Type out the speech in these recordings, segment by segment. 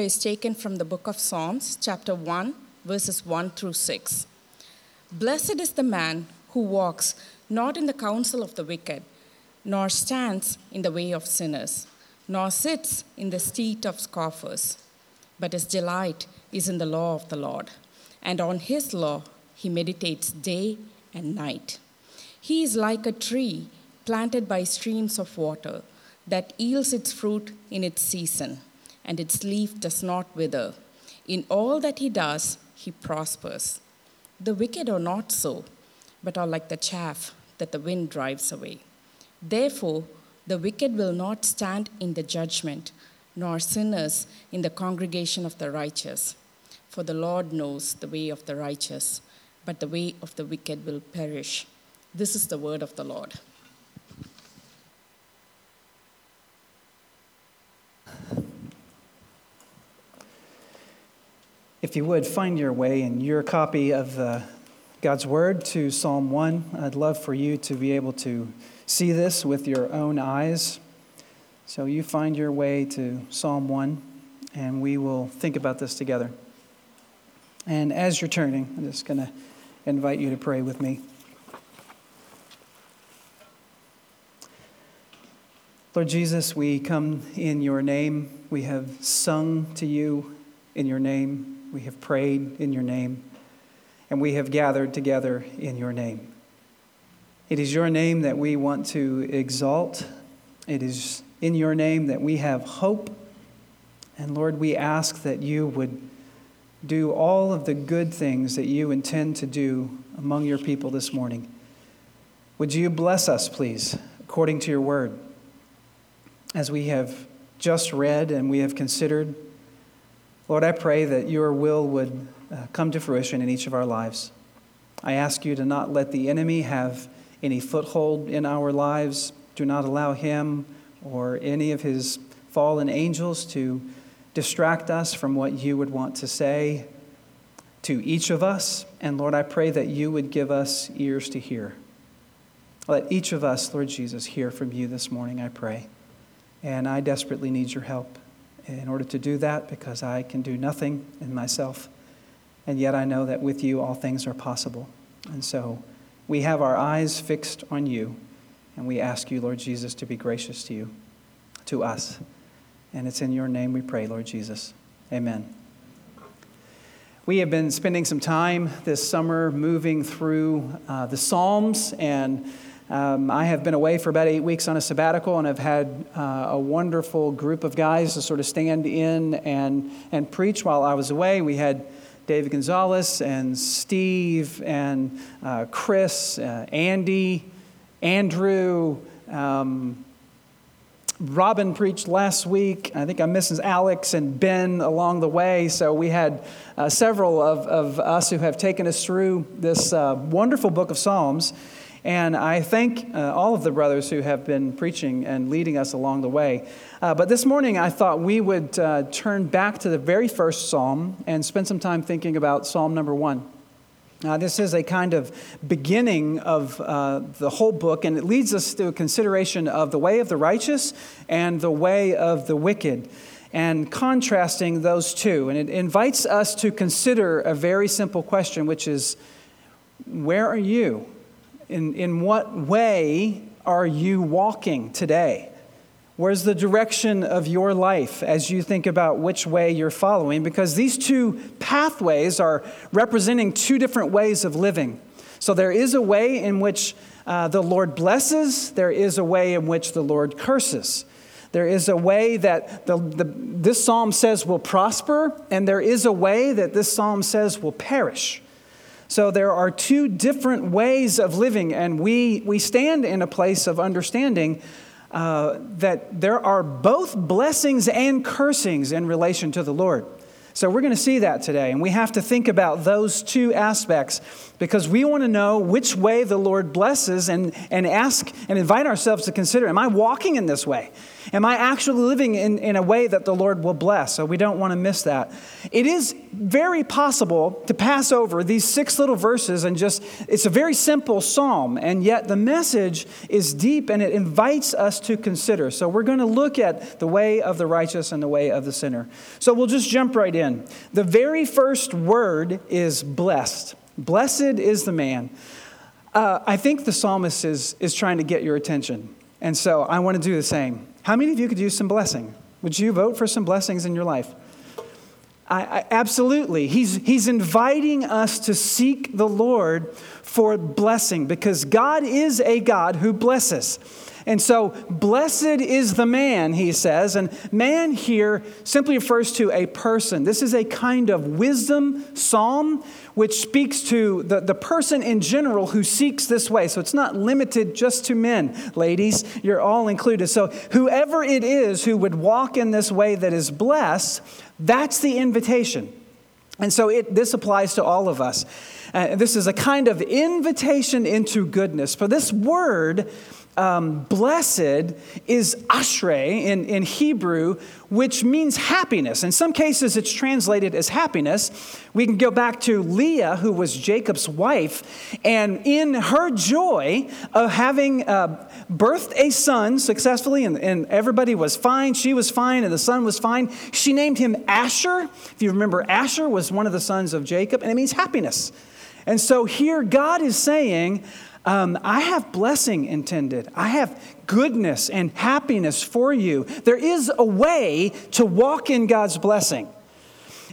is taken from the book of Psalms, chapter 1, verses 1 through 6. Blessed is the man who walks not in the counsel of the wicked, nor stands in the way of sinners, nor sits in the seat of scoffers. But his delight is in the law of the Lord, and on his law he meditates day and night. He is like a tree planted by streams of water that yields its fruit in its season and its leaf does not wither. In all that he does, he prospers. The wicked are not so, but are like the chaff that the wind drives away. Therefore, the wicked will not stand in the judgment, nor sinners in the congregation of the righteous. For the Lord knows the way of the righteous, but the way of the wicked will perish. This is the word of the Lord. If you would, find your way in your copy of uh, God's Word to Psalm 1. I'd love for you to be able to see this with your own eyes. So you find your way to Psalm 1, and we will think about this together. And as you're turning, I'm just going to invite you to pray with me. Lord Jesus, we come in your name. We have sung to you in your name. We have prayed in your name, and we have gathered together in your name. It is your name that we want to exalt. It is in your name that we have hope. And Lord, we ask that you would do all of the good things that you intend to do among your people this morning. Would you bless us, please, according to your word, as we have just read and we have considered Lord, I pray that your will would uh, come to fruition in each of our lives. I ask you to not let the enemy have any foothold in our lives. Do not allow him or any of his fallen angels to distract us from what you would want to say to each of us. And Lord, I pray that you would give us ears to hear. Let each of us, Lord Jesus, hear from you this morning, I pray. And I desperately need your help in order to do that because I can do nothing in myself. And yet I know that with you all things are possible. And so we have our eyes fixed on you, and we ask you, Lord Jesus, to be gracious to you, to us. And it's in your name we pray, Lord Jesus. Amen. We have been spending some time this summer moving through uh, the Psalms and um, I have been away for about eight weeks on a sabbatical and have had uh, a wonderful group of guys to sort of stand in and, and preach while I was away. We had David Gonzalez and Steve and uh, Chris, uh, Andy, Andrew. Um, Robin preached last week. I think I'm missing Alex and Ben along the way. So we had uh, several of, of us who have taken us through this uh, wonderful book of Psalms. And I thank uh, all of the brothers who have been preaching and leading us along the way. Uh, but this morning, I thought we would uh, turn back to the very first psalm and spend some time thinking about Psalm number one. Uh, this is a kind of beginning of uh, the whole book, and it leads us to a consideration of the way of the righteous and the way of the wicked, and contrasting those two. And it invites us to consider a very simple question, which is where are you? In, in what way are you walking today? Where's the direction of your life as you think about which way you're following? Because these two pathways are representing two different ways of living. So there is a way in which uh, the Lord blesses, there is a way in which the Lord curses. There is a way that the, the, this psalm says will prosper, and there is a way that this psalm says will perish. So there are two different ways of living, and we, we stand in a place of understanding uh, that there are both blessings and cursings in relation to the Lord. So we're going to see that today, and we have to think about those two aspects because we want to know which way the Lord blesses and, and ask and invite ourselves to consider Am I walking in this way? Am I actually living in, in a way that the Lord will bless? So we don't want to miss that. It is very possible to pass over these six little verses and just, it's a very simple psalm, and yet the message is deep and it invites us to consider. So we're going to look at the way of the righteous and the way of the sinner. So we'll just jump right in. The very first word is blessed. Blessed is the man. Uh, I think the psalmist is, is trying to get your attention. And so I want to do the same. How many of you could use some blessing? Would you vote for some blessings in your life? I, I, absolutely. He's, he's inviting us to seek the Lord for blessing because God is a God who blesses. And so, blessed is the man, he says. And man here simply refers to a person. This is a kind of wisdom psalm which speaks to the, the person in general who seeks this way. So, it's not limited just to men, ladies. You're all included. So, whoever it is who would walk in this way that is blessed, that's the invitation. And so it, this applies to all of us. Uh, this is a kind of invitation into goodness. For this word um, blessed is ashrei in, in Hebrew, which means happiness. In some cases, it's translated as happiness. We can go back to Leah, who was Jacob's wife, and in her joy of having uh, birthed a son successfully, and, and everybody was fine, she was fine, and the son was fine, she named him Asher. If you remember, Asher was one of the sons of Jacob, and it means happiness. And so here, God is saying, um, I have blessing intended. I have goodness and happiness for you. There is a way to walk in God's blessing.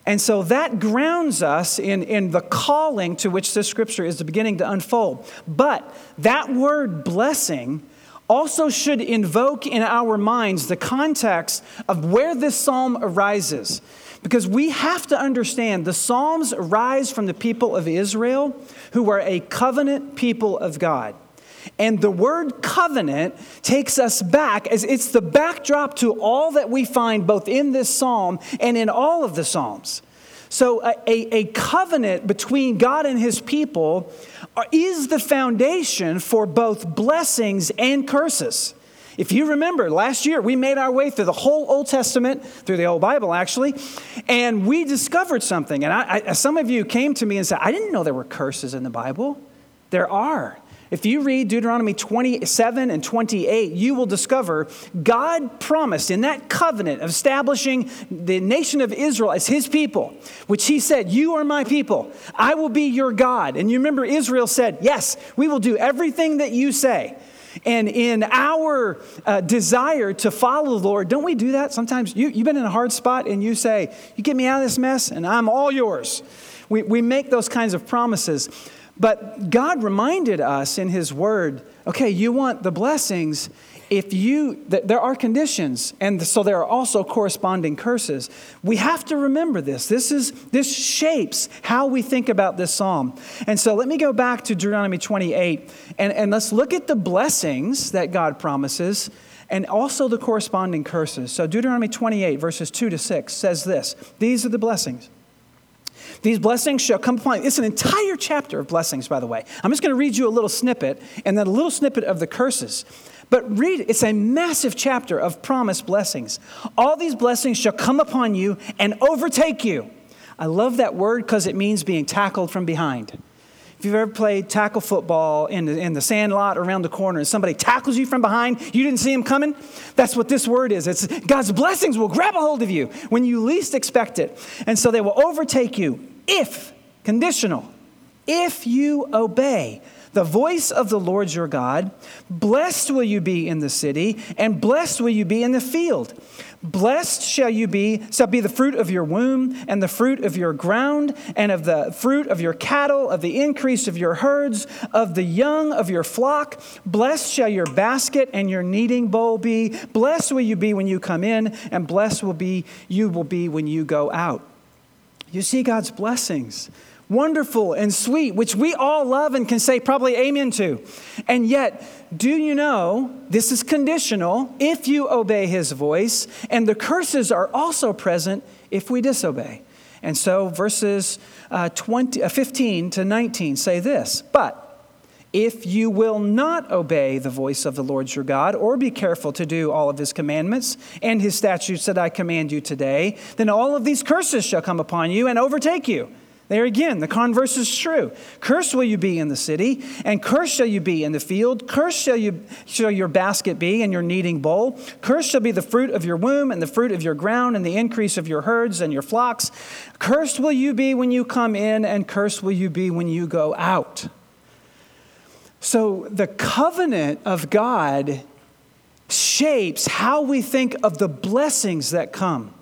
And so that grounds us in, in the calling to which this scripture is beginning to unfold. But that word blessing also should invoke in our minds the context of where this psalm arises. Because we have to understand the Psalms arise from the people of Israel who are a covenant people of God. And the word covenant takes us back as it's the backdrop to all that we find both in this psalm and in all of the Psalms. So, a, a, covenant between God and his people is the foundation for both blessings and curses. If you remember, last year we made our way through the whole Old Testament, through the Old Bible actually, and we discovered something. And I, I, some of you came to me and said, I didn't know there were curses in the Bible. There are. If you read Deuteronomy 27 and 28, you will discover God promised in that covenant of establishing the nation of Israel as his people, which he said, You are my people. I will be your God. And you remember Israel said, Yes, we will do everything that you say. And in our uh, desire to follow the Lord, don't we do that? Sometimes you, you've been in a hard spot and you say, You get me out of this mess and I'm all yours. We, we make those kinds of promises. But God reminded us in His Word okay, you want the blessings, if you, there are conditions, and so there are also corresponding curses. We have to remember this. This, is, this shapes how we think about this psalm. And so let me go back to Deuteronomy 28, and, and let's look at the blessings that God promises and also the corresponding curses. So Deuteronomy 28, verses 2 to 6 says this These are the blessings. These blessings shall come upon you. It's an entire chapter of blessings, by the way. I'm just going to read you a little snippet and then a little snippet of the curses. But read, it's a massive chapter of promised blessings. All these blessings shall come upon you and overtake you. I love that word because it means being tackled from behind. If you've ever played tackle football in the, in the sand lot around the corner and somebody tackles you from behind, you didn't see him coming, that's what this word is. It's God's blessings will grab a hold of you when you least expect it. And so they will overtake you if, conditional, if you obey the voice of the Lord your God. Blessed will you be in the city, and blessed will you be in the field. Blessed shall you be, shall be the fruit of your womb, and the fruit of your ground, and of the fruit of your cattle, of the increase of your herds, of the young of your flock. Blessed shall your basket and your kneading bowl be. Blessed will you be when you come in, and blessed will be you will be when you go out. You see God's blessings wonderful and sweet, which we all love and can say probably amen to. And yet, do you know this is conditional if you obey his voice, and the curses are also present if we disobey. And so, verses uh, 20, uh, 15 to 19 say this But if you will not obey the voice of the Lord your God, or be careful to do all of his commandments and his statutes that I command you today, then all of these curses shall come upon you and overtake you. There again, the converse is true. Cursed will you be in the city, and cursed shall you be in the field. Cursed shall, you, shall your basket be and your kneading bowl. Cursed shall be the fruit of your womb, and the fruit of your ground, and the increase of your herds and your flocks. Cursed will you be when you come in, and cursed will you be when you go out. So the covenant of God shapes how we think of the blessings that come.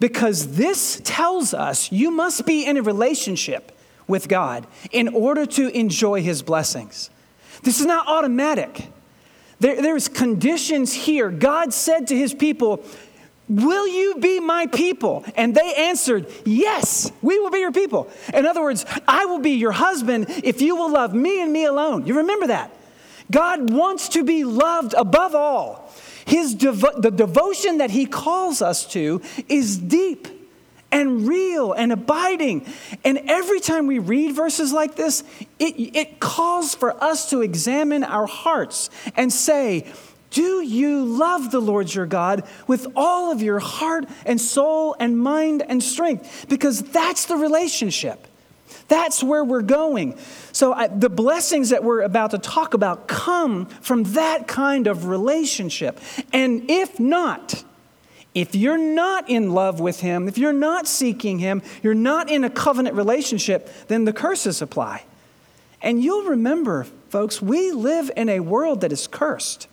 Because this tells us you must be in a relationship with God in order to enjoy his blessings. This is not automatic. There, there's conditions here. God said to his people, Will you be my people? And they answered, Yes, we will be your people. In other words, I will be your husband if you will love me and me alone. You remember that? God wants to be loved above all. His devo- the devotion that he calls us to is deep and real and abiding. And every time we read verses like this, it, it calls for us to examine our hearts and say, do you love the Lord your God with all of your heart and soul and mind and strength? Because that's the relationship. That's where we're going. So, I, the blessings that we're about to talk about come from that kind of relationship. And if not, if you're not in love with Him, if you're not seeking Him, you're not in a covenant relationship, then the curses apply. And you'll remember, folks, we live in a world that is cursed.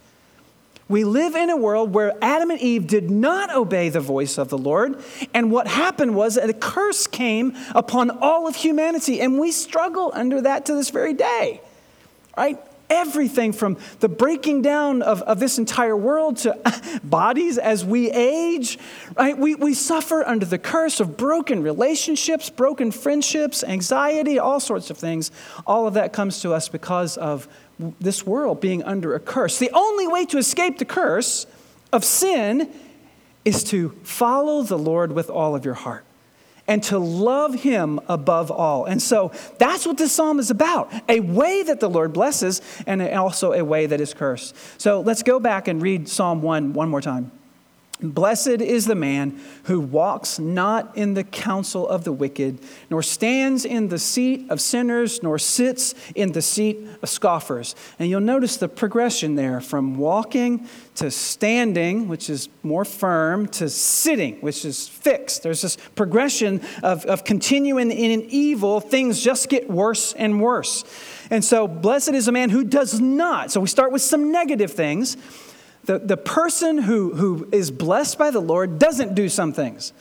We live in a world where Adam and Eve did not obey the voice of the Lord. And what happened was a curse came upon all of humanity. And we struggle under that to this very day. Right? Everything from the breaking down of, of this entire world to bodies as we age, right? We, we suffer under the curse of broken relationships, broken friendships, anxiety, all sorts of things. All of that comes to us because of this world being under a curse. The only way to escape the curse of sin is to follow the Lord with all of your heart and to love him above all. And so that's what this psalm is about a way that the Lord blesses and also a way that is cursed. So let's go back and read Psalm 1 one more time. Blessed is the man who walks not in the counsel of the wicked, nor stands in the seat of sinners, nor sits in the seat of scoffers. And you'll notice the progression there from walking to standing, which is more firm, to sitting, which is fixed. There's this progression of, of continuing in evil, things just get worse and worse. And so, blessed is a man who does not. So, we start with some negative things the, the person who, who is blessed by the Lord doesn't do some things.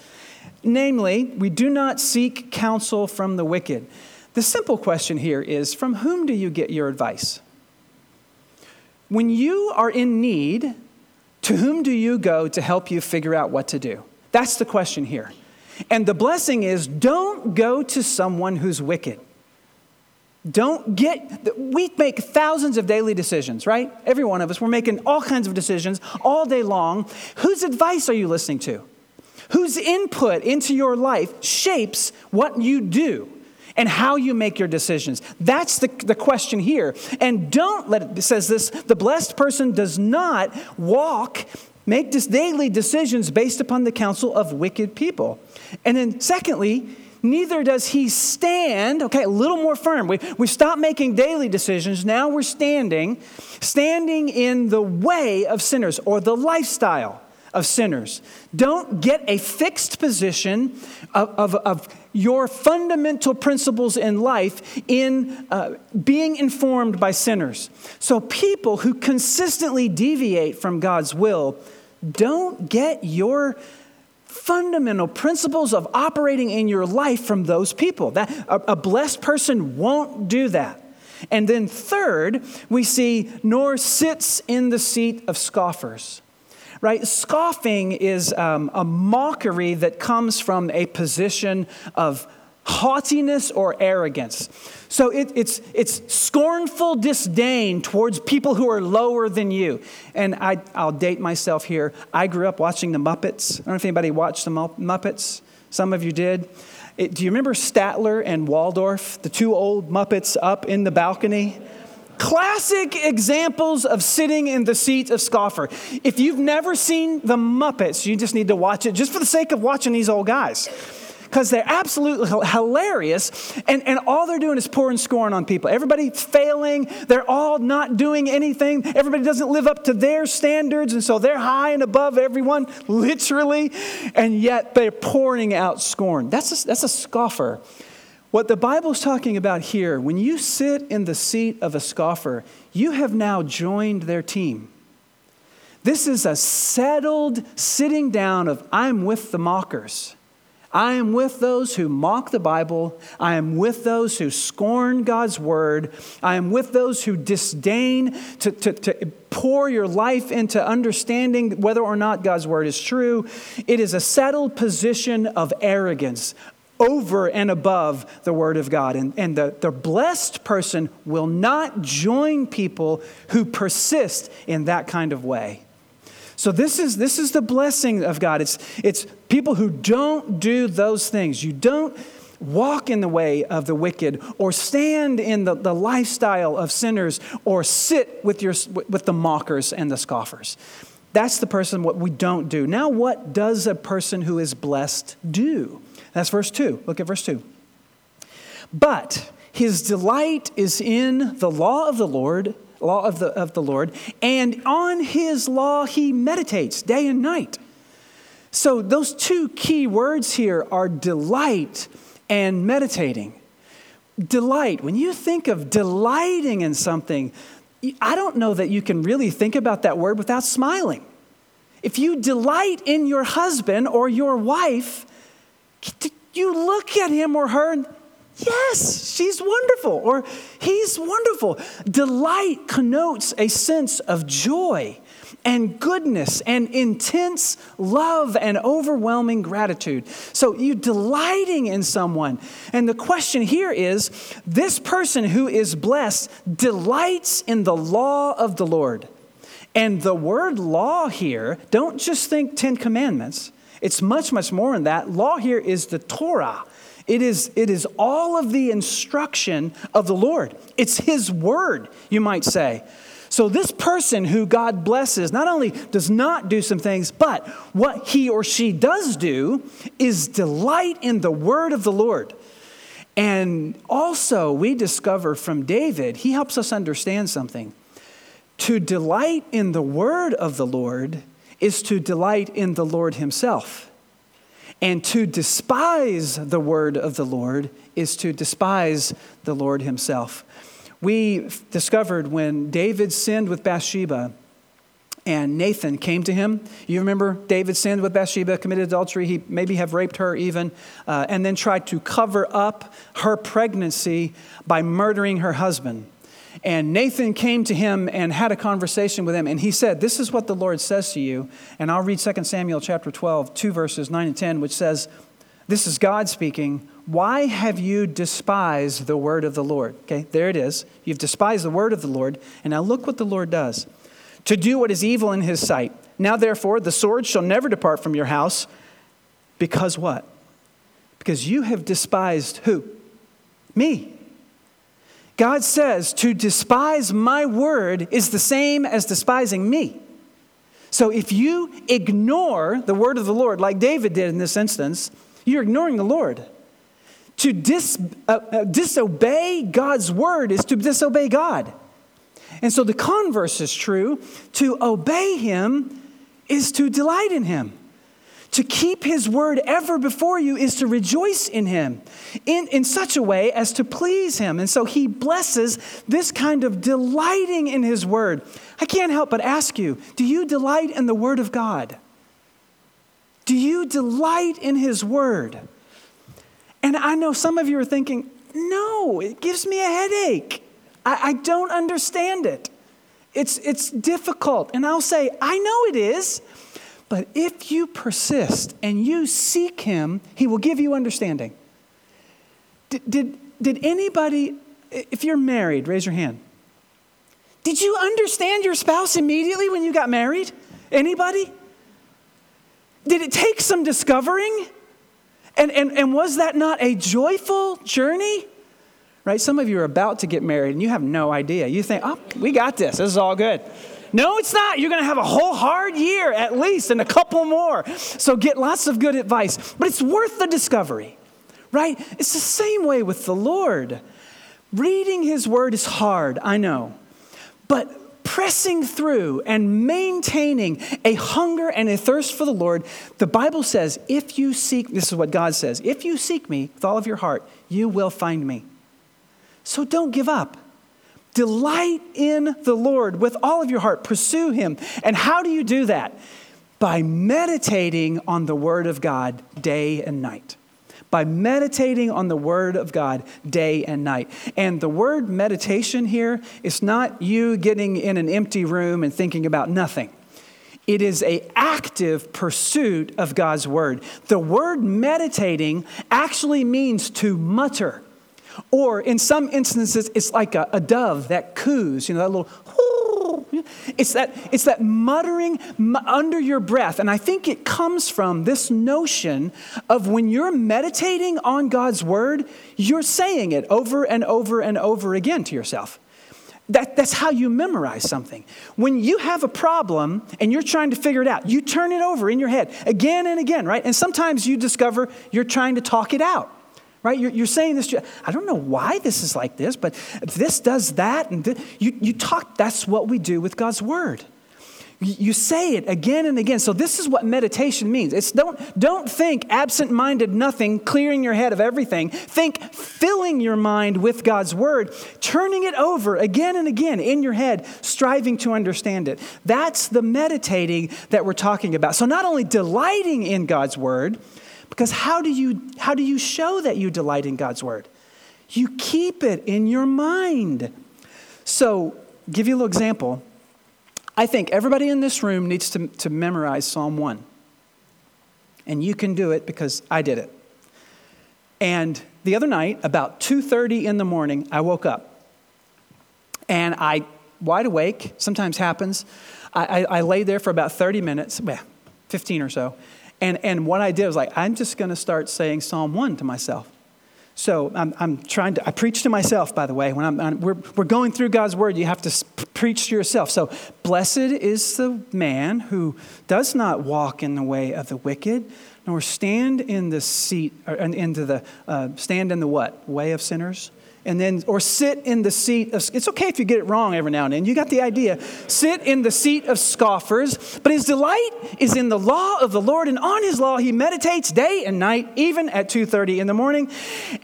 Namely, we do not seek counsel from the wicked. The simple question here is from whom do you get your advice? When you are in need, to whom do you go to help you figure out what to do? That's the question here. And the blessing is don't go to someone who's wicked. Don't get, we make thousands of daily decisions, right? Every one of us, we're making all kinds of decisions all day long. Whose advice are you listening to? Whose input into your life shapes what you do and how you make your decisions? That's the, the question here. And don't let it, says this the blessed person does not walk make daily decisions based upon the counsel of wicked people. And then, secondly, neither does he stand. Okay, a little more firm. We, we stopped making daily decisions. Now we're standing, standing in the way of sinners or the lifestyle of sinners. Don't get a fixed position of, of, of your fundamental principles in life in uh, being informed by sinners. So, people who consistently deviate from God's will, don't get your fundamental principles of operating in your life from those people. That a, a blessed person won't do that. And then third, we see nor sits in the seat of scoffers. Right? Scoffing is um, a mockery that comes from a position of haughtiness or arrogance. So it, it's, it's scornful disdain towards people who are lower than you. And I, I'll date myself here. I grew up watching the Muppets. I don't know if anybody watched the Muppets. Some of you did. It, do you remember Statler and Waldorf, the two old Muppets up in the balcony? Classic examples of sitting in the seat of scoffer. If you've never seen the Muppets, you just need to watch it just for the sake of watching these old guys because they're absolutely hilarious. And, and all they're doing is pouring scorn on people. Everybody's failing. They're all not doing anything. Everybody doesn't live up to their standards. And so they're high and above everyone, literally. And yet they're pouring out scorn. That's a, that's a scoffer. What the Bible's talking about here, when you sit in the seat of a scoffer, you have now joined their team. This is a settled sitting down of, I'm with the mockers. I am with those who mock the Bible. I am with those who scorn God's word. I am with those who disdain to, to, to, pour your life into understanding whether or not God's word is true. It is a settled position of arrogance over and above the word of God. And, and the, the blessed person will not join people who persist in that kind of way. So this is this is the blessing of God. It's it's people who don't do those things. You don't walk in the way of the wicked or stand in the, the lifestyle of sinners or sit with your with the mockers and the scoffers. That's the person what we don't do. Now what does a person who is blessed do? That's verse 2. Look at verse 2. But his delight is in the law of the Lord law of the, of the Lord, and on his law he meditates day and night. So, those two key words here are delight and meditating. Delight, when you think of delighting in something, I don't know that you can really think about that word without smiling. If you delight in your husband or your wife, you look at him or her Yes, she's wonderful, or he's wonderful. Delight connotes a sense of joy and goodness and intense love and overwhelming gratitude. So you delighting in someone. And the question here is this person who is blessed delights in the law of the Lord. And the word law here, don't just think 10 commandments. It's much, much more than that. Law here is the Torah. It is, it is all of the instruction of the Lord. It's His word, you might say. So, this person who God blesses not only does not do some things, but what he or she does do is delight in the word of the Lord. And also, we discover from David, he helps us understand something. To delight in the word of the Lord is to delight in the Lord himself. And to despise the word of the Lord is to despise the Lord himself. We discovered when David sinned with Bathsheba and Nathan came to him. You remember David sinned with Bathsheba, committed adultery. He maybe have raped her even, uh, and then tried to cover up her pregnancy by murdering her husband. And Nathan came to him and had a conversation with him, and he said, This is what the Lord says to you. And I'll read 2 Samuel chapter 12, two verses 9 and 10, which says, This is God speaking. Why have you despised the word of the Lord? Okay, there it is. You've despised the word of the Lord. And now look what the Lord does to do what is evil in his sight. Now, therefore, the sword shall never depart from your house. Because what? Because you have despised who? Me. God says to despise my word is the same as despising me. So if you ignore the word of the Lord, like David did in this instance, you're ignoring the Lord. To dis, uh, uh, disobey God's word is to disobey God. And so the converse is true. To obey him is to delight in him. To keep his word ever before you is to rejoice in him in, in such a way as to please him. And so he blesses this kind of delighting in his word. I can't help but ask you do you delight in the word of God? Do you delight in his word? And I know some of you are thinking, no, it gives me a headache. I, I don't understand it. It's, it's difficult. And I'll say, I know it is. But if you persist and you seek Him, He will give you understanding. Did, did, did anybody, if you're married, raise your hand. Did you understand your spouse immediately when you got married? Anybody? Did it take some discovering? And, and, and was that not a joyful journey? right? Some of you are about to get married and you have no idea. You think, oh, we got this. This is all good. No, it's not. You're going to have a whole hard year at least and a couple more. So get lots of good advice. But it's worth the discovery, right? It's the same way with the Lord. Reading His Word is hard, I know. But pressing through and maintaining a hunger and a thirst for the Lord, the Bible says, if you seek, this is what God says, if you seek me with all of your heart, you will find me. So don't give up. Delight in the Lord with all of your heart. Pursue Him. And how do you do that? By meditating on the Word of God day and night. By meditating on the Word of God day and night. And the word meditation here is not you getting in an empty room and thinking about nothing. It is a active pursuit of God's word. The word meditating actually means to mutter or in some instances, it's like a, a dove that coos, you know, that little, it's that, it's that muttering under your breath. And I think it comes from this notion of when you're meditating on God's word, you're saying it over and over and over again to yourself. That, that's how you memorize something. When you have a problem and you're trying to figure it out, you turn it over in your head again and again, right? And sometimes you discover you're trying to talk it out right? You're, you're saying this, I don't know why this is like this, but this does that. And this. You, you talk, that's what we do with God's word. You say it again and again. So this is what meditation means. It's don't, don't think absent-minded nothing, clearing your head of everything. Think filling your mind with God's word, turning it over again and again in your head, striving to understand it. That's the meditating that we're talking about. So not only delighting in God's word, because how do you how do you show that you delight in God's word? You keep it in your mind. So, give you a little example. I think everybody in this room needs to, to memorize Psalm 1. And you can do it because I did it. And the other night, about 2:30 in the morning, I woke up. And I, wide awake, sometimes happens, I, I, I lay there for about 30 minutes, well, 15 or so, and, and what I did was like, I'm just going to start saying Psalm 1 to myself. So I'm, I'm trying to, I preach to myself, by the way. When I'm, I'm we're, we're going through God's word, you have to preach to yourself. So, blessed is the man who does not walk in the way of the wicked, nor stand in the seat, or into the, uh, stand in the what? Way of sinners? And then, or sit in the seat of, it's okay if you get it wrong every now and then. You got the idea. Sit in the seat of scoffers, but his delight is in the law of the Lord, and on his law he meditates day and night, even at 2.30 in the morning.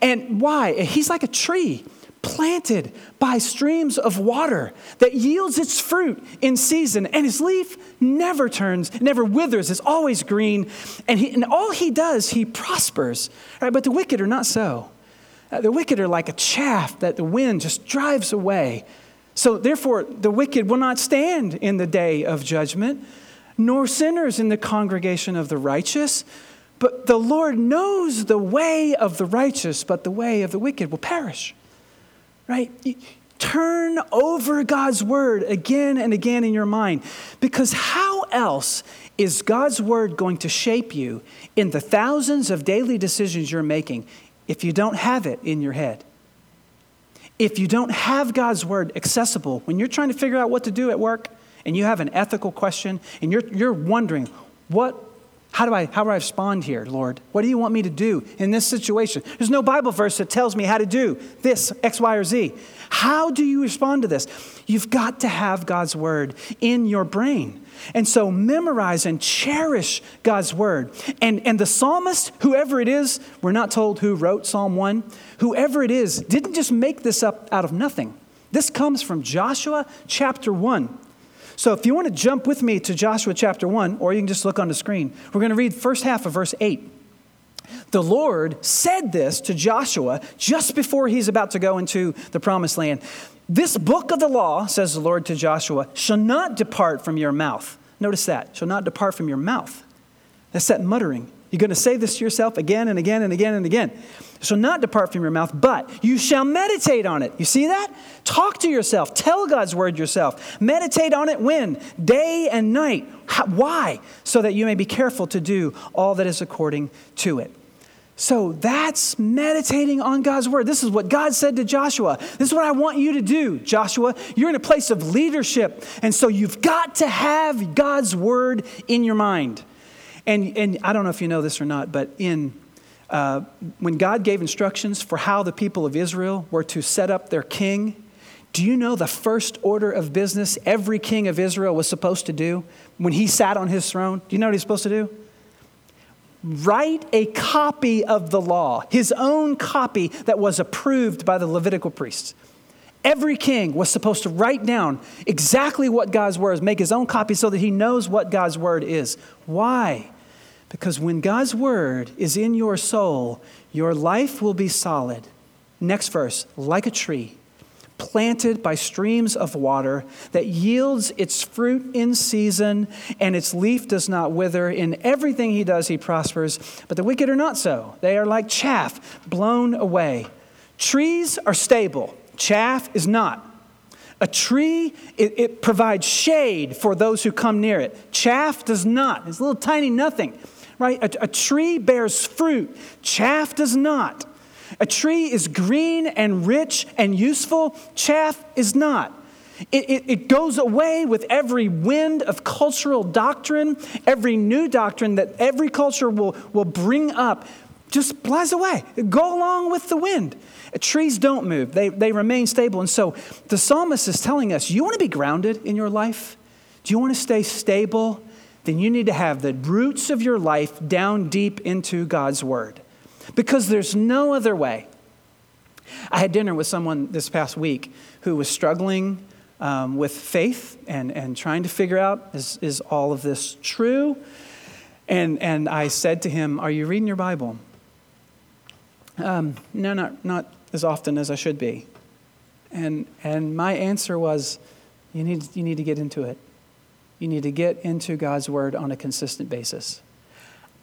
And why? He's like a tree planted by streams of water that yields its fruit in season, and his leaf never turns, never withers, it's always green. And, he, and all he does, he prospers. Right? But the wicked are not so. Uh, the wicked are like a chaff that the wind just drives away. So, therefore, the wicked will not stand in the day of judgment, nor sinners in the congregation of the righteous. But the Lord knows the way of the righteous, but the way of the wicked will perish. Right? Turn over God's word again and again in your mind. Because how else is God's word going to shape you in the thousands of daily decisions you're making if you don't have it in your head, if you don't have God's word accessible, when you're trying to figure out what to do at work and you have an ethical question and you're, you're wondering, what, how, do I, how do I respond here, Lord? What do you want me to do in this situation? There's no Bible verse that tells me how to do this, X, Y, or Z. How do you respond to this? You've got to have God's word in your brain. And so memorize and cherish God's word. And, and the psalmist, whoever it is, we're not told who wrote Psalm 1, whoever it is, didn't just make this up out of nothing. This comes from Joshua chapter 1. So if you want to jump with me to Joshua chapter 1, or you can just look on the screen, we're going to read first half of verse 8. The Lord said this to Joshua just before he's about to go into the promised land. This book of the law, says the Lord to Joshua, shall not depart from your mouth. Notice that, shall not depart from your mouth. That's that muttering. You're going to say this to yourself again and again and again and again. Shall not depart from your mouth, but you shall meditate on it. You see that? Talk to yourself. Tell God's word yourself. Meditate on it when? Day and night. How, why? So that you may be careful to do all that is according to it. So that's meditating on God's word. This is what God said to Joshua. This is what I want you to do, Joshua. You're in a place of leadership. And so you've got to have God's word in your mind. And, and I don't know if you know this or not, but in uh, when God gave instructions for how the people of Israel were to set up their king, do you know the first order of business every king of Israel was supposed to do when he sat on his throne? Do you know what he's supposed to do? Write a copy of the law, his own copy that was approved by the Levitical priests. Every king was supposed to write down exactly what God's word is, make his own copy so that he knows what God's word is. Why? Because when God's word is in your soul, your life will be solid. Next verse, like a tree planted by streams of water that yields its fruit in season and its leaf does not wither. In everything he does, he prospers. But the wicked are not so. They are like chaff blown away. Trees are stable, chaff is not. A tree, it, it provides shade for those who come near it. Chaff does not. It's a little tiny nothing right? A, a tree bears fruit, chaff does not. A tree is green and rich and useful, chaff is not. It, it, it, goes away with every wind of cultural doctrine, every new doctrine that every culture will, will bring up just flies away. Go along with the wind. Trees don't move, they, they remain stable. And so the psalmist is telling us you want to be grounded in your life? Do you want to stay stable? then you need to have the roots of your life down deep into God's Word. Because there's no other way. I had dinner with someone this past week who was struggling um, with faith and, and trying to figure out is, is all of this true? And, and I said to him, Are you reading your Bible? Um, no, not, not as often as I should be. And, and my answer was, you need, you need to get into it. You need to get into God's Word on a consistent basis.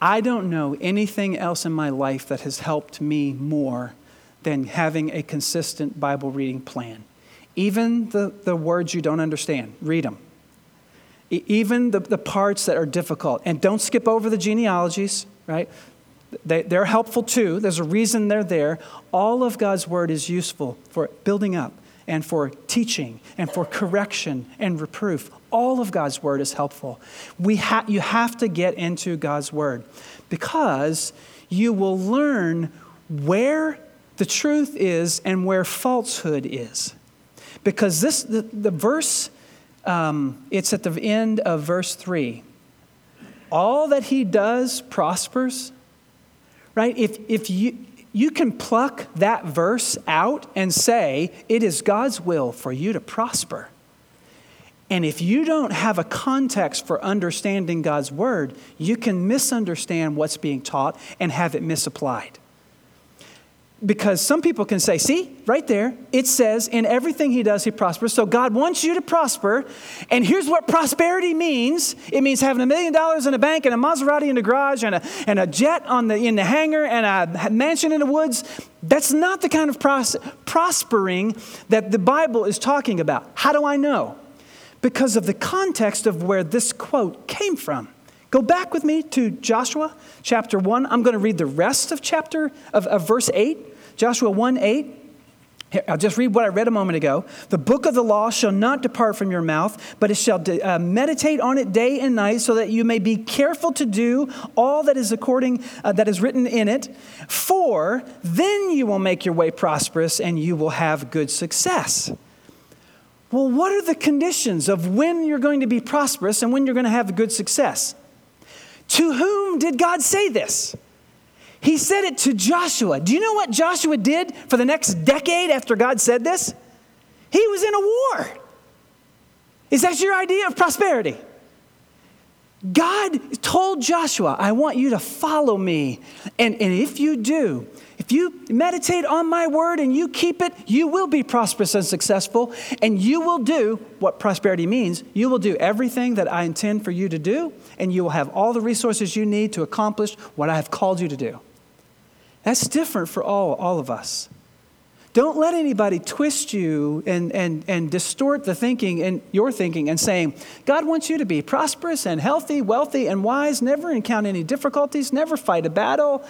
I don't know anything else in my life that has helped me more than having a consistent Bible reading plan. Even the, the words you don't understand, read them. Even the, the parts that are difficult. And don't skip over the genealogies, right? They, they're helpful too. There's a reason they're there. All of God's word is useful for building up and for teaching and for correction and reproof. All of God's word is helpful. We ha- you have to get into God's word because you will learn where the truth is and where falsehood is. Because this, the, the verse, um, it's at the end of verse 3. All that he does prospers, right? If, if you, you can pluck that verse out and say, it is God's will for you to prosper. And if you don't have a context for understanding God's word, you can misunderstand what's being taught and have it misapplied. Because some people can say, see, right there, it says, in everything he does, he prospers. So God wants you to prosper. And here's what prosperity means it means having a million dollars in a bank and a Maserati in the garage and a, and a jet on the, in the hangar and a mansion in the woods. That's not the kind of pros- prospering that the Bible is talking about. How do I know? Because of the context of where this quote came from. Go back with me to Joshua chapter 1. I'm going to read the rest of chapter of, of verse 8. Joshua 1 8. Here, I'll just read what I read a moment ago. The book of the law shall not depart from your mouth, but it shall uh, meditate on it day and night, so that you may be careful to do all that is according uh, that is written in it. For then you will make your way prosperous, and you will have good success. Well, what are the conditions of when you're going to be prosperous and when you're going to have good success? To whom did God say this? He said it to Joshua. Do you know what Joshua did for the next decade after God said this? He was in a war. Is that your idea of prosperity? God told Joshua, I want you to follow me. And, and if you do, if you meditate on my word and you keep it, you will be prosperous and successful. And you will do what prosperity means. You will do everything that I intend for you to do, and you will have all the resources you need to accomplish what I have called you to do. That's different for all, all of us. Don't let anybody twist you and, and, and distort the thinking and your thinking and saying, God wants you to be prosperous and healthy, wealthy, and wise, never encounter any difficulties, never fight a battle.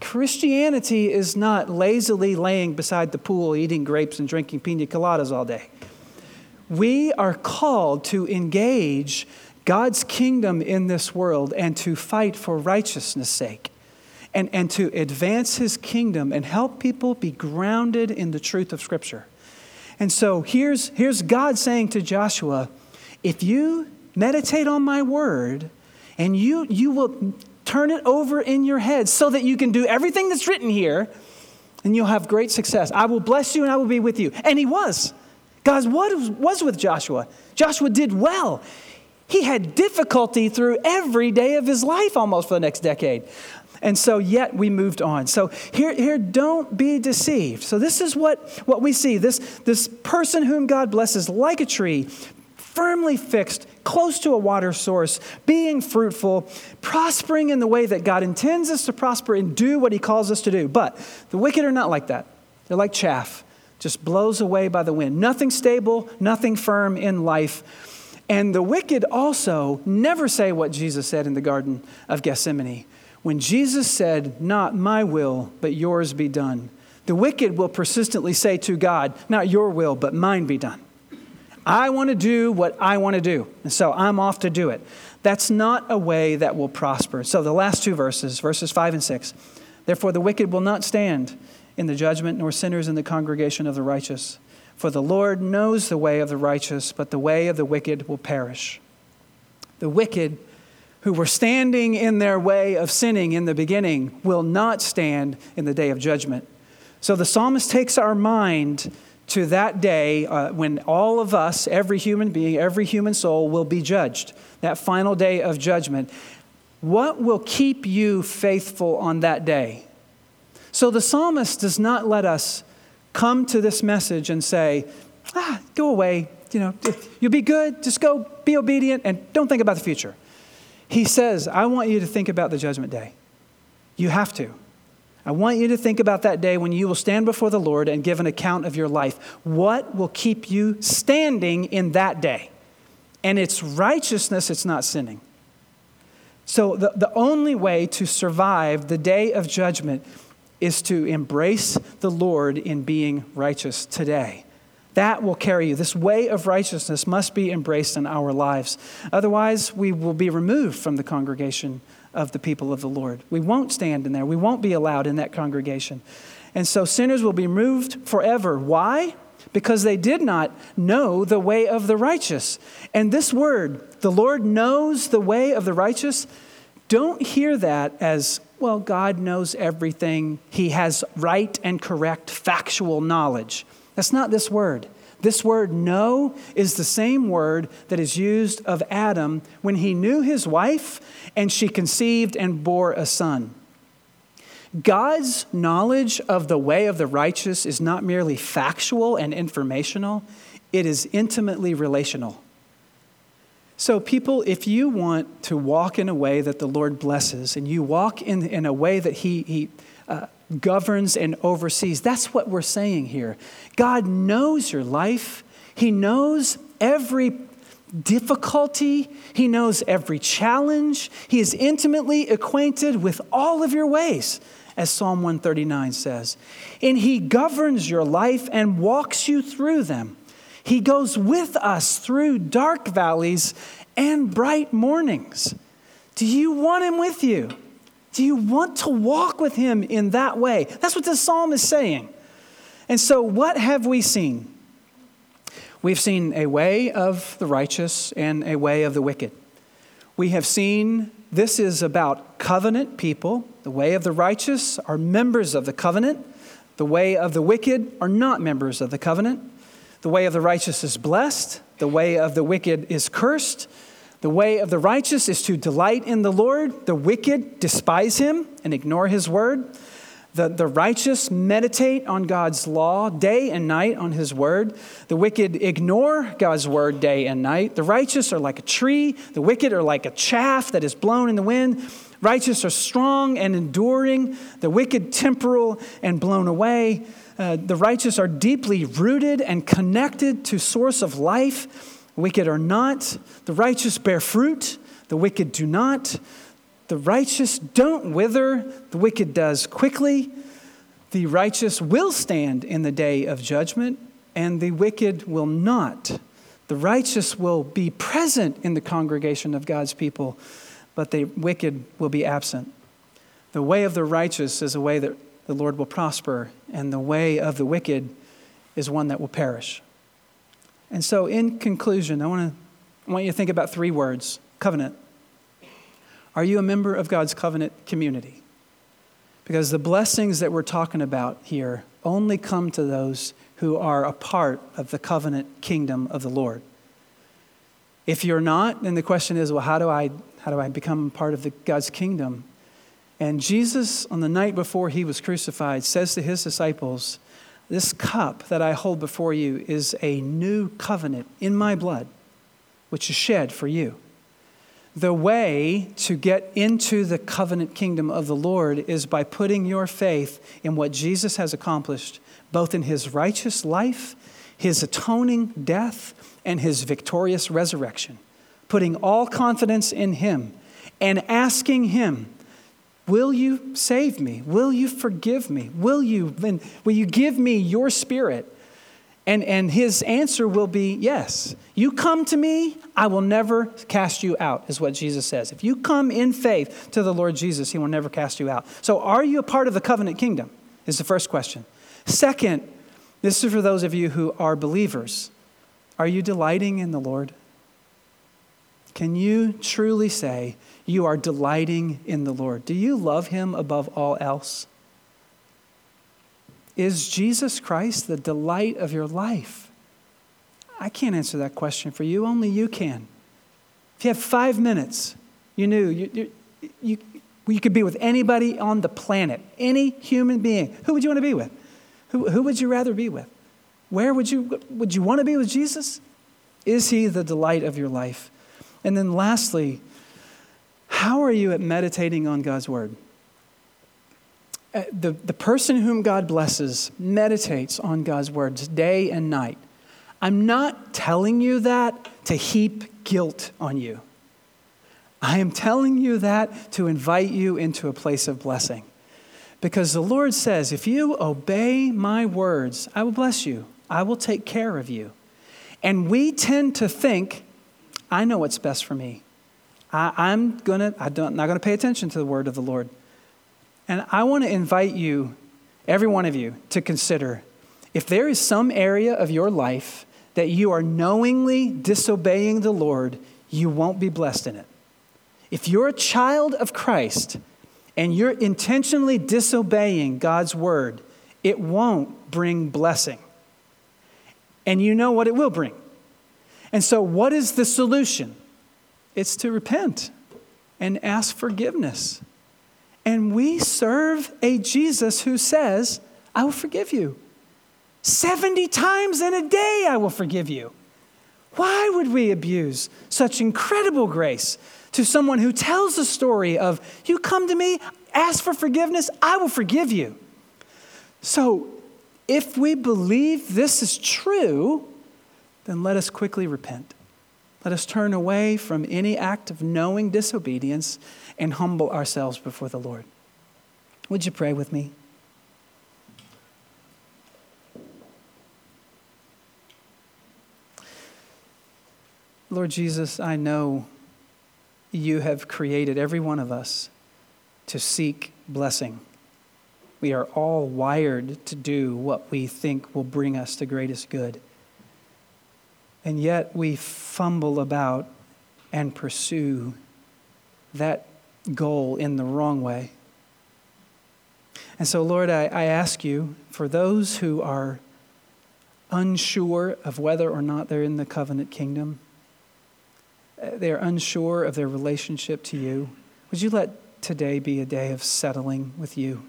Christianity is not lazily laying beside the pool, eating grapes and drinking pina coladas all day. We are called to engage God's kingdom in this world and to fight for righteousness' sake and, and to advance his kingdom and help people be grounded in the truth of Scripture. And so here's, here's God saying to Joshua if you meditate on my word and you, you will turn it over in your head so that you can do everything that's written here and you'll have great success. I will bless you and I will be with you. And he was. God was, was with Joshua. Joshua did well. He had difficulty through every day of his life almost for the next decade. And so, yet we moved on. So, here, here don't be deceived. So, this is what, what we see this, this person whom God blesses like a tree, firmly fixed, close to a water source, being fruitful, prospering in the way that God intends us to prosper and do what He calls us to do. But the wicked are not like that. They're like chaff, just blows away by the wind. Nothing stable, nothing firm in life. And the wicked also never say what Jesus said in the Garden of Gethsemane when Jesus said, Not my will, but yours be done, the wicked will persistently say to God, Not your will, but mine be done. I want to do what I want to do, and so I'm off to do it. That's not a way that will prosper. So the last two verses, verses 5 and 6. Therefore, the wicked will not stand in the judgment, nor sinners in the congregation of the righteous. For the Lord knows the way of the righteous, but the way of the wicked will perish. The wicked who were standing in their way of sinning in the beginning will not stand in the day of judgment. So the psalmist takes our mind to that day uh, when all of us, every human being, every human soul, will be judged, that final day of judgment. What will keep you faithful on that day? So the psalmist does not let us come to this message and say, ah, go away, you know, you'll be good, just go be obedient and don't think about the future. He says, I want you to think about the judgment day. You have to. I want you to think about that day when you will stand before the Lord and give an account of your life. What will keep you standing in that day? And it's righteousness, it's not sinning. So, the, the only way to survive the day of judgment is to embrace the Lord in being righteous today. That will carry you. This way of righteousness must be embraced in our lives. Otherwise, we will be removed from the congregation of the people of the Lord. We won't stand in there, we won't be allowed in that congregation. And so sinners will be moved forever. Why? Because they did not know the way of the righteous. And this word, the Lord knows the way of the righteous, don't hear that as, well, God knows everything. He has right and correct factual knowledge. That's not this word. This word know is the same word that is used of Adam when he knew his wife and she conceived and bore a son. God's knowledge of the way of the righteous is not merely factual and informational, it is intimately relational. So, people, if you want to walk in a way that the Lord blesses and you walk in, in a way that He, he uh, governs and oversees. That's what we're saying here. God knows your life, He knows every difficulty, He knows every challenge, He is intimately acquainted with all of your ways. As Psalm 139 says. And he governs your life and walks you through them. He goes with us through dark valleys and bright mornings. Do you want him with you? Do you want to walk with him in that way? That's what the psalm is saying. And so, what have we seen? We've seen a way of the righteous and a way of the wicked. We have seen this is about covenant people. The way of the righteous are members of the covenant, the way of the wicked are not members of the covenant. The way of the righteous is blessed, the way of the wicked is cursed. The way of the righteous is to delight in the Lord. The wicked despise him and ignore his word. The, the righteous meditate on God's law day and night on his word. The wicked ignore God's word day and night. The righteous are like a tree. The wicked are like a chaff that is blown in the wind. Righteous are strong and enduring. The wicked temporal and blown away. Uh, the righteous are deeply rooted and connected to source of life wicked are not. The righteous bear fruit, the wicked do not. The righteous don't wither, the wicked does quickly. The righteous will stand in the day of judgment, and the wicked will not. The righteous will be present in the congregation of God's people, but the wicked will be absent. The way of the righteous is a way that the Lord will prosper, and the way of the wicked is one that will perish. And so, in conclusion, I want, to, I want you to think about three words covenant. Are you a member of God's covenant community? Because the blessings that we're talking about here only come to those who are a part of the covenant kingdom of the Lord. If you're not, then the question is, well, how do I, how do I become part of the, God's kingdom? And Jesus, on the night before he was crucified, says to his disciples, This cup that I hold before you is a new covenant in my blood, which is shed for you. The way to get into the covenant kingdom of the Lord is by putting your faith in what Jesus has accomplished, both in his righteous life, his atoning death, and his victorious resurrection. Putting all confidence in him and asking him, Will you save me? Will you forgive me? Will you, will you give me your spirit? And, and his answer will be yes. You come to me, I will never cast you out, is what Jesus says. If you come in faith to the Lord Jesus, he will never cast you out. So, are you a part of the covenant kingdom? Is the first question. Second, this is for those of you who are believers. Are you delighting in the Lord? Can you truly say you are delighting in the Lord? Do you love him above all else? Is Jesus Christ the delight of your life? I can't answer that question for you, only you can. If you have five minutes, you knew you, you, you, you could be with anybody on the planet, any human being. Who would you want to be with? Who, who would you rather be with? Where would you, would you want to be with Jesus? Is he the delight of your life? And then lastly, how are you at meditating on God's word? Uh, the, the person whom God blesses meditates on God's words day and night. I'm not telling you that to heap guilt on you. I am telling you that to invite you into a place of blessing. Because the Lord says, if you obey my words, I will bless you, I will take care of you. And we tend to think, I know what's best for me. I, am gonna, I don't, not going to pay attention to the word of the Lord. And I want to invite you, every one of you, to consider if there is some area of your life that you are knowingly disobeying the Lord, you won't be blessed in it. If you're a child of Christ and you're intentionally disobeying God's word, it won't bring blessing. And you know what it will bring. And so, what is the solution? It's to repent and ask forgiveness. And we serve a Jesus who says, I will forgive you. 70 times in a day, I will forgive you. Why would we abuse such incredible grace to someone who tells the story of, You come to me, ask for forgiveness, I will forgive you? So, if we believe this is true, then let us quickly repent. Let us turn away from any act of knowing disobedience and humble ourselves before the Lord. Would you pray with me? Lord Jesus, I know you have created every one of us to seek blessing. We are all wired to do what we think will bring us the greatest good. And yet we fumble about and pursue that goal in the wrong way. And so, Lord, I, I ask you for those who are unsure of whether or not they're in the covenant kingdom, uh, they're unsure of their relationship to you, would you let today be a day of settling with you?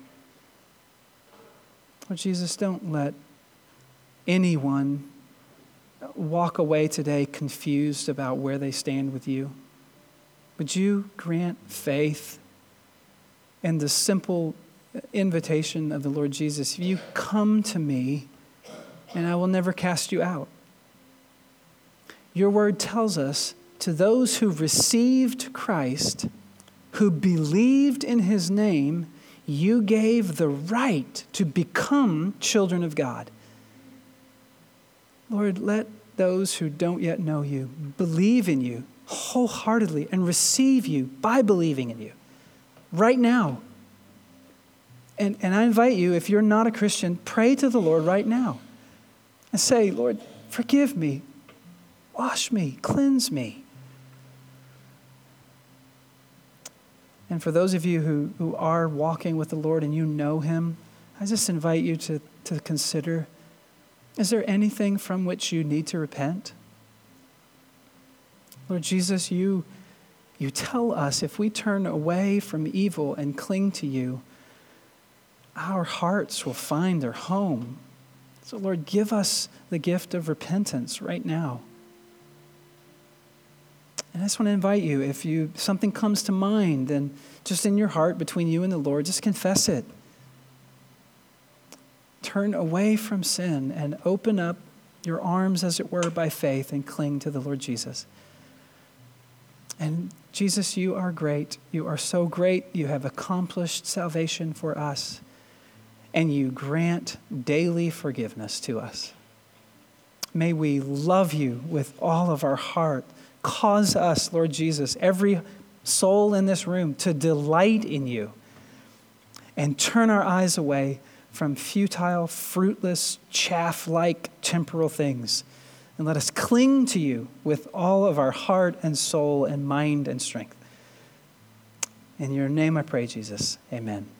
Lord Jesus, don't let anyone walk away today confused about where they stand with you. Would you grant faith and the simple invitation of the Lord Jesus? If you come to me, and I will never cast you out. Your word tells us to those who received Christ, who believed in his name, you gave the right to become children of God. Lord, let those who don't yet know you believe in you wholeheartedly and receive you by believing in you right now. And, and I invite you, if you're not a Christian, pray to the Lord right now and say, Lord, forgive me, wash me, cleanse me. And for those of you who, who are walking with the Lord and you know Him, I just invite you to, to consider is there anything from which you need to repent? Lord Jesus, you, you tell us if we turn away from evil and cling to you, our hearts will find their home. So, Lord, give us the gift of repentance right now. And I just want to invite you, if you something comes to mind, then just in your heart between you and the Lord, just confess it. Turn away from sin and open up your arms, as it were, by faith and cling to the Lord Jesus. And Jesus, you are great. You are so great. You have accomplished salvation for us, and you grant daily forgiveness to us. May we love you with all of our heart Cause us, Lord Jesus, every soul in this room to delight in you and turn our eyes away from futile, fruitless, chaff like temporal things. And let us cling to you with all of our heart and soul and mind and strength. In your name I pray, Jesus. Amen.